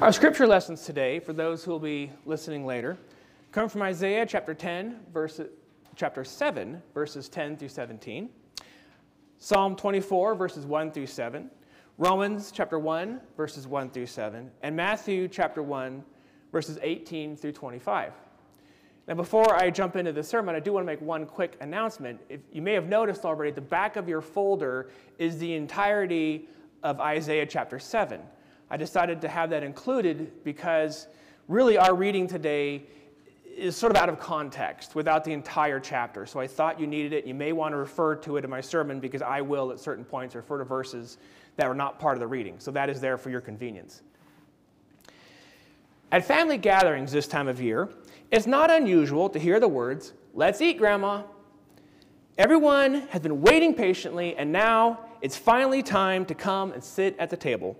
Our scripture lessons today, for those who will be listening later, come from Isaiah chapter 10, verse, chapter 7, verses 10 through 17, Psalm 24, verses 1 through 7, Romans chapter 1, verses 1 through 7, and Matthew chapter 1, verses 18 through 25. Now, before I jump into the sermon, I do want to make one quick announcement. If you may have noticed already, the back of your folder is the entirety of Isaiah chapter 7. I decided to have that included because really our reading today is sort of out of context without the entire chapter. So I thought you needed it. You may want to refer to it in my sermon because I will at certain points refer to verses that are not part of the reading. So that is there for your convenience. At family gatherings this time of year, it's not unusual to hear the words, Let's eat, Grandma. Everyone has been waiting patiently, and now it's finally time to come and sit at the table.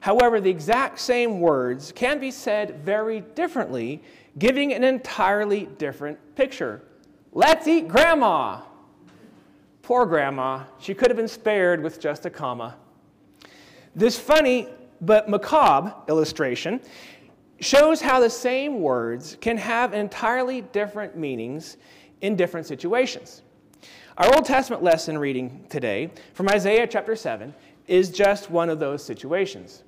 However, the exact same words can be said very differently, giving an entirely different picture. Let's eat grandma. Poor grandma, she could have been spared with just a comma. This funny but macabre illustration shows how the same words can have entirely different meanings in different situations. Our Old Testament lesson reading today from Isaiah chapter 7 is just one of those situations.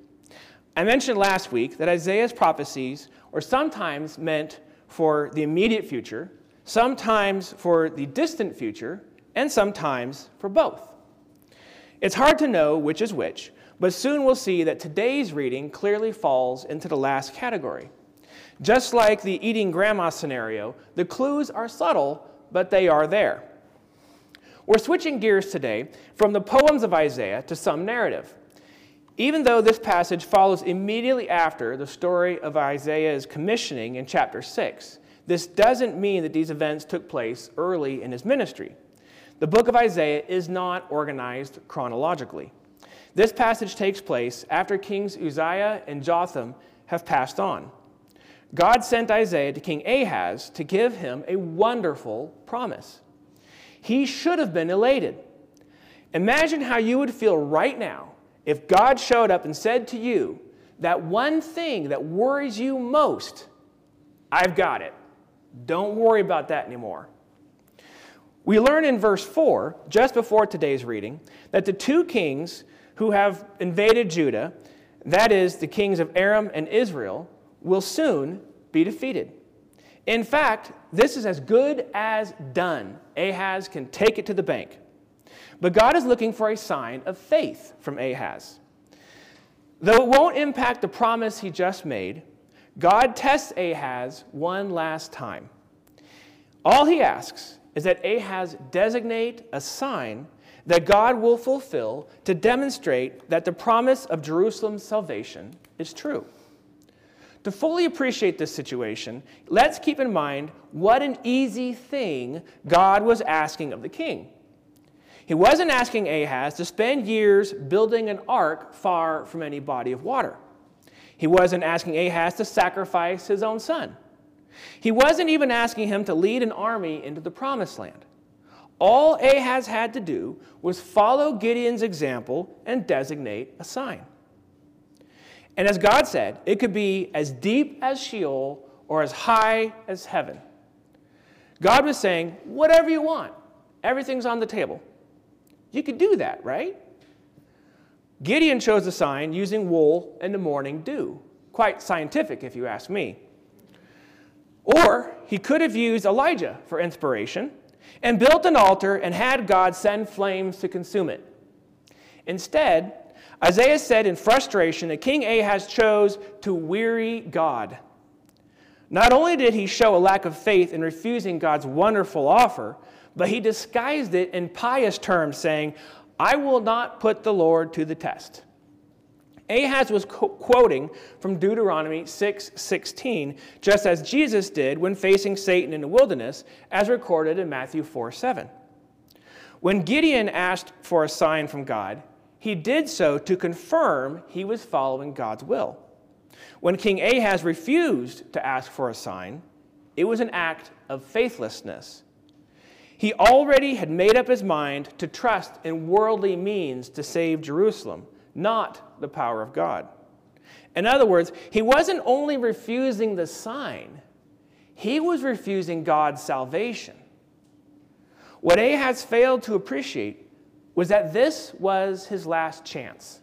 I mentioned last week that Isaiah's prophecies are sometimes meant for the immediate future, sometimes for the distant future, and sometimes for both. It's hard to know which is which, but soon we'll see that today's reading clearly falls into the last category. Just like the eating grandma scenario, the clues are subtle, but they are there. We're switching gears today from the poems of Isaiah to some narrative. Even though this passage follows immediately after the story of Isaiah's commissioning in chapter 6, this doesn't mean that these events took place early in his ministry. The book of Isaiah is not organized chronologically. This passage takes place after Kings Uzziah and Jotham have passed on. God sent Isaiah to King Ahaz to give him a wonderful promise. He should have been elated. Imagine how you would feel right now if God showed up and said to you, that one thing that worries you most, I've got it. Don't worry about that anymore. We learn in verse 4, just before today's reading, that the two kings who have invaded Judah, that is, the kings of Aram and Israel, will soon be defeated. In fact, this is as good as done. Ahaz can take it to the bank. But God is looking for a sign of faith from Ahaz. Though it won't impact the promise he just made, God tests Ahaz one last time. All he asks is that Ahaz designate a sign that God will fulfill to demonstrate that the promise of Jerusalem's salvation is true. To fully appreciate this situation, let's keep in mind what an easy thing God was asking of the king. He wasn't asking Ahaz to spend years building an ark far from any body of water. He wasn't asking Ahaz to sacrifice his own son. He wasn't even asking him to lead an army into the promised land. All Ahaz had to do was follow Gideon's example and designate a sign. And as God said, it could be as deep as Sheol or as high as heaven. God was saying, whatever you want, everything's on the table. You could do that, right? Gideon chose a sign using wool and the morning dew. Quite scientific, if you ask me. Or he could have used Elijah for inspiration and built an altar and had God send flames to consume it. Instead, Isaiah said in frustration that King Ahaz chose to weary God. Not only did he show a lack of faith in refusing God's wonderful offer, but he disguised it in pious terms, saying, I will not put the Lord to the test. Ahaz was co- quoting from Deuteronomy 6 16, just as Jesus did when facing Satan in the wilderness, as recorded in Matthew 4 7. When Gideon asked for a sign from God, he did so to confirm he was following God's will. When King Ahaz refused to ask for a sign, it was an act of faithlessness he already had made up his mind to trust in worldly means to save Jerusalem, not the power of God. In other words, he wasn't only refusing the sign, he was refusing God's salvation. What Ahaz failed to appreciate was that this was his last chance.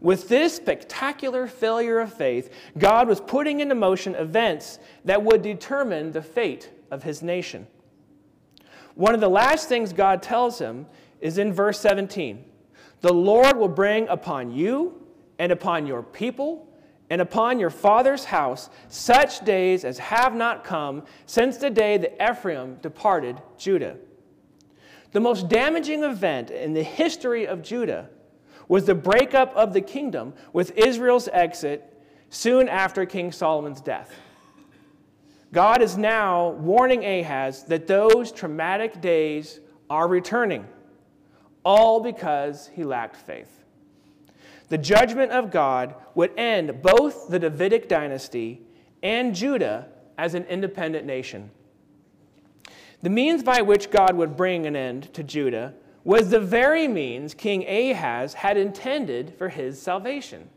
With this spectacular failure of faith, God was putting into motion events that would determine the fate of his nation. One of the last things God tells him is in verse 17 The Lord will bring upon you and upon your people and upon your father's house such days as have not come since the day that Ephraim departed Judah. The most damaging event in the history of Judah was the breakup of the kingdom with Israel's exit soon after King Solomon's death. God is now warning Ahaz that those traumatic days are returning, all because he lacked faith the judgment of God would end both the Davidic dynasty and Judah as an independent nation. The means by which God would bring an end to Judah was the very means King Ahaz had intended for his salvation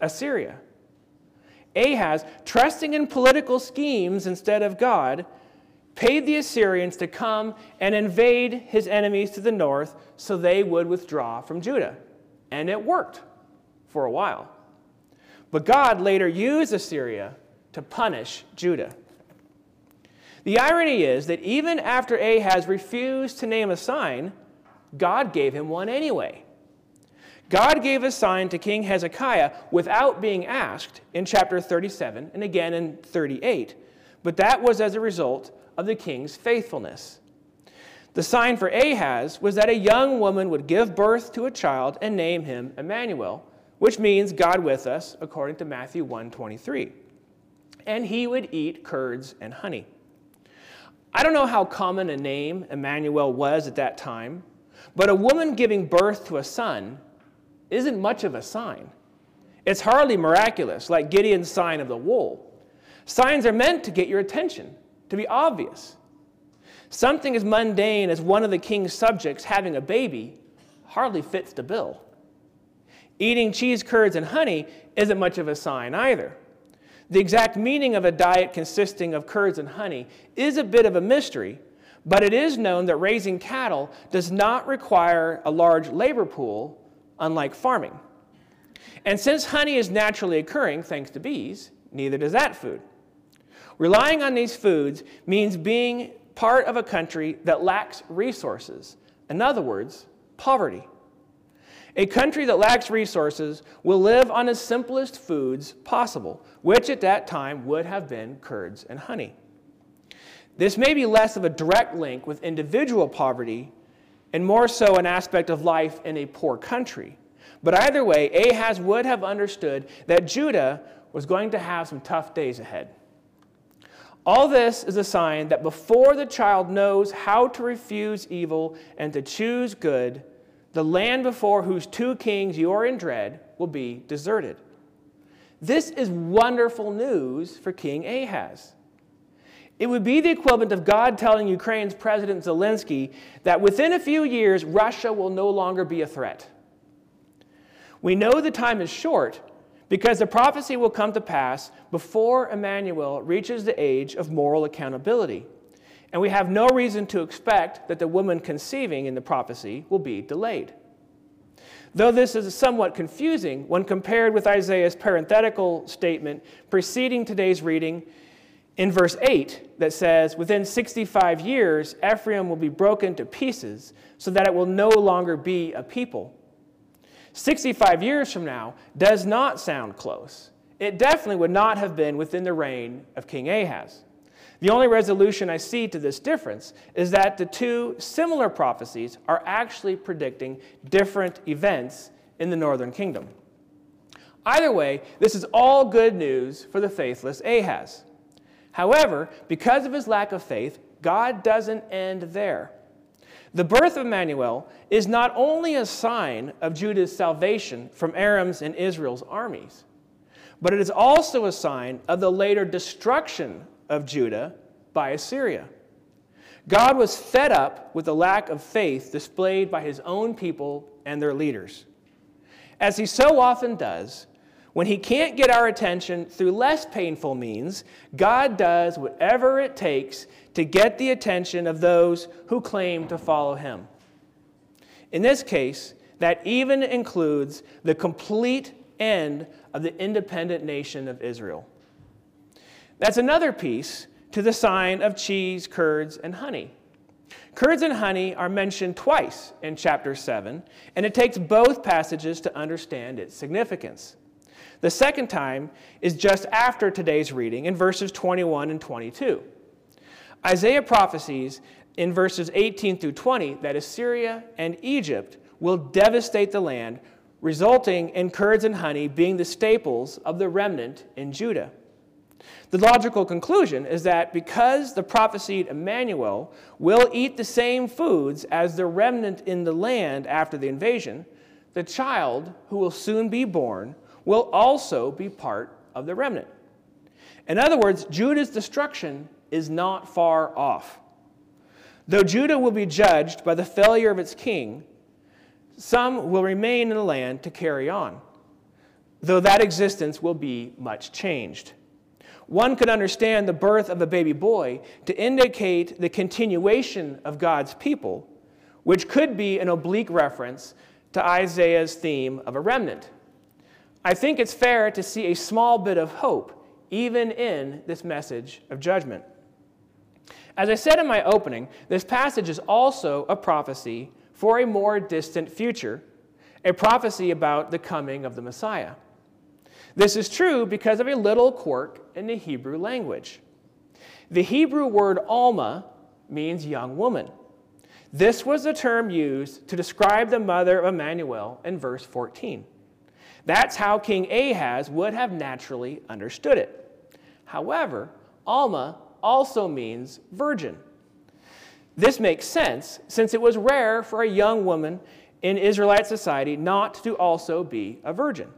Assyria. Ahaz, trusting in political schemes instead of God, paid the Assyrians to come and invade his enemies to the north so they would withdraw from Judah. And it worked for a while. But God later used Assyria to punish Judah. The irony is that even after Ahaz refused to name a sign, God gave him one anyway. God gave a sign to King Hezekiah without being asked in chapter 37 and again in 38, but that was as a result of the king's faithfulness. The sign for Ahaz was that a young woman would give birth to a child and name him Emmanuel, which means God with us, according to Matthew 1:23. And he would eat curds and honey. I don't know how common a name Emmanuel was at that time, but a woman giving birth to a son isn't much of a sign. It's hardly miraculous, like Gideon's sign of the wool. Signs are meant to get your attention, to be obvious. Something as mundane as one of the king's subjects having a baby hardly fits the bill. Eating cheese curds and honey isn't much of a sign either. The exact meaning of a diet consisting of curds and honey is a bit of a mystery, but it is known that raising cattle does not require a large labor pool, unlike farming. And since honey is naturally occurring thanks to bees, neither does that food. Relying on these foods means being part of a country that lacks resources. In other words, poverty. A country that lacks resources will live on the simplest foods possible, which at that time would have been curds and honey. This may be less of a direct link with individual poverty and more so an aspect of life in a poor country. But either way, Ahaz would have understood that Judah was going to have some tough days ahead. All this is a sign that before the child knows how to refuse evil and to choose good, the land before whose two kings you are in dread will be deserted. This is wonderful news for King Ahaz. It would be the equivalent of God telling Ukraine's President Zelensky that within a few years, Russia will no longer be a threat. We know the time is short because the prophecy will come to pass before Emmanuel reaches the age of moral accountability and we have no reason to expect that the woman conceiving in the prophecy will be delayed. Though this is somewhat confusing when compared with Isaiah's parenthetical statement preceding today's reading in verse 8 that says, Within 65 years, Ephraim will be broken to pieces so that it will no longer be a people. 65 years from now does not sound close. It definitely would not have been within the reign of King Ahaz. The only resolution I see to this difference is that the two similar prophecies are actually predicting different events in the northern kingdom. Either way, this is all good news for the faithless Ahaz. However, because of his lack of faith, God doesn't end there. The birth of Emmanuel is not only a sign of Judah's salvation from Aram's and Israel's armies, but it is also a sign of the later destruction of Judah by Assyria. God was fed up with the lack of faith displayed by his own people and their leaders. As he so often does, When he can't get our attention through less painful means, God does whatever it takes to get the attention of those who claim to follow him. In this case, that even includes the complete end of the independent nation of Israel. That's another piece to the sign of cheese, curds, and honey. Curds and honey are mentioned twice in chapter 7, and it takes both passages to understand its significance. The second time is just after today's reading in verses 21 and 22. Isaiah prophesies in verses 18 through 20 that Assyria and Egypt will devastate the land, resulting in curds and honey being the staples of the remnant in Judah. The logical conclusion is that because the prophesied Emmanuel will eat the same foods as the remnant in the land after the invasion, the child who will soon be born will also be part of the remnant. In other words, Judah's destruction is not far off. Though Judah will be judged by the failure of its king, some will remain in the land to carry on, though that existence will be much changed. One could understand the birth of a baby boy to indicate the continuation of God's people, which could be an oblique reference to Isaiah's theme of a remnant. I think it's fair to see a small bit of hope even in this message of judgment. As I said in my opening, this passage is also a prophecy for a more distant future, a prophecy about the coming of the Messiah. This is true because of a little quirk in the Hebrew language. The Hebrew word Alma means young woman. This was the term used to describe the mother of Emmanuel in verse 14. That's how King Ahaz would have naturally understood it. However, Alma also means virgin. This makes sense since it was rare for a young woman in Israelite society not to also be a virgin.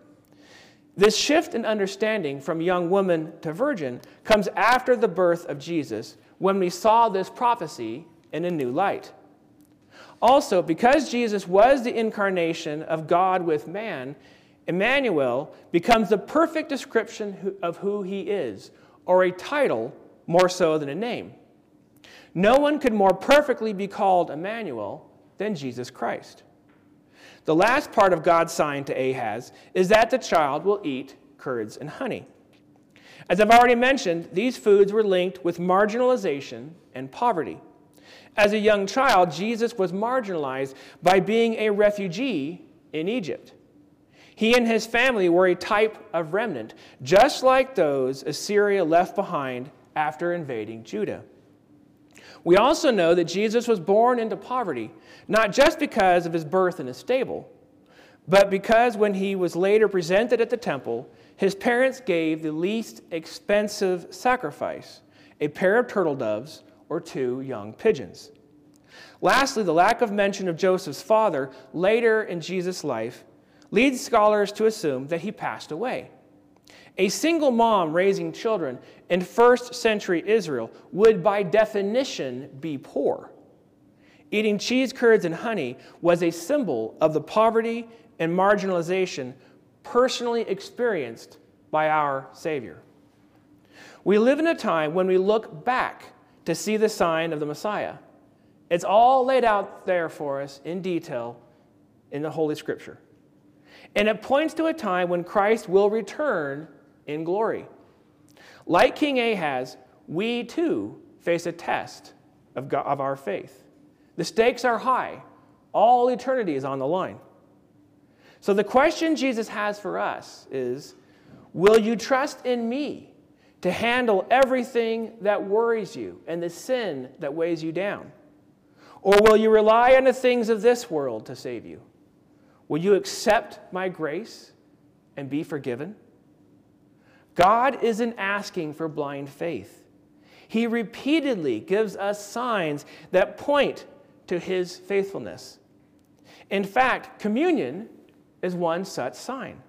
This shift in understanding from young woman to virgin comes after the birth of Jesus when we saw this prophecy in a new light. Also, because Jesus was the incarnation of God with man, Emmanuel becomes the perfect description of who he is, or a title more so than a name. No one could more perfectly be called Emmanuel than Jesus Christ. The last part of God's sign to Ahaz is that the child will eat curds and honey. As I've already mentioned, these foods were linked with marginalization and poverty. As a young child, Jesus was marginalized by being a refugee in Egypt. He and his family were a type of remnant, just like those Assyria left behind after invading Judah. We also know that Jesus was born into poverty, not just because of his birth in a stable, but because when he was later presented at the temple, his parents gave the least expensive sacrifice a pair of turtle doves or two young pigeons. Lastly, the lack of mention of Joseph's father later in Jesus' life leads scholars to assume that he passed away. A single mom raising children in first century Israel would, by definition, be poor. Eating cheese curds and honey was a symbol of the poverty and marginalization personally experienced by our Savior. We live in a time when we look back to see the sign of the Messiah. It's all laid out there for us in detail in the Holy Scripture. And it points to a time when Christ will return in glory. Like King Ahaz, we too face a test of, God, of our faith. The stakes are high, all eternity is on the line. So the question Jesus has for us is Will you trust in me to handle everything that worries you and the sin that weighs you down? Or will you rely on the things of this world to save you? Will you accept my grace and be forgiven? God isn't asking for blind faith. He repeatedly gives us signs that point to his faithfulness. In fact, communion is one such sign.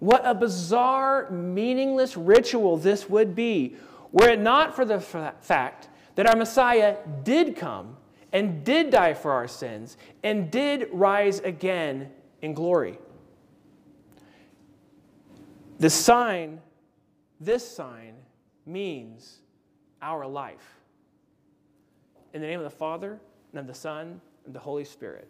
What a bizarre, meaningless ritual this would be were it not for the fact that our Messiah did come and did die for our sins and did rise again in glory. The sign, this sign, means our life. In the name of the Father, and of the Son, and the Holy Spirit.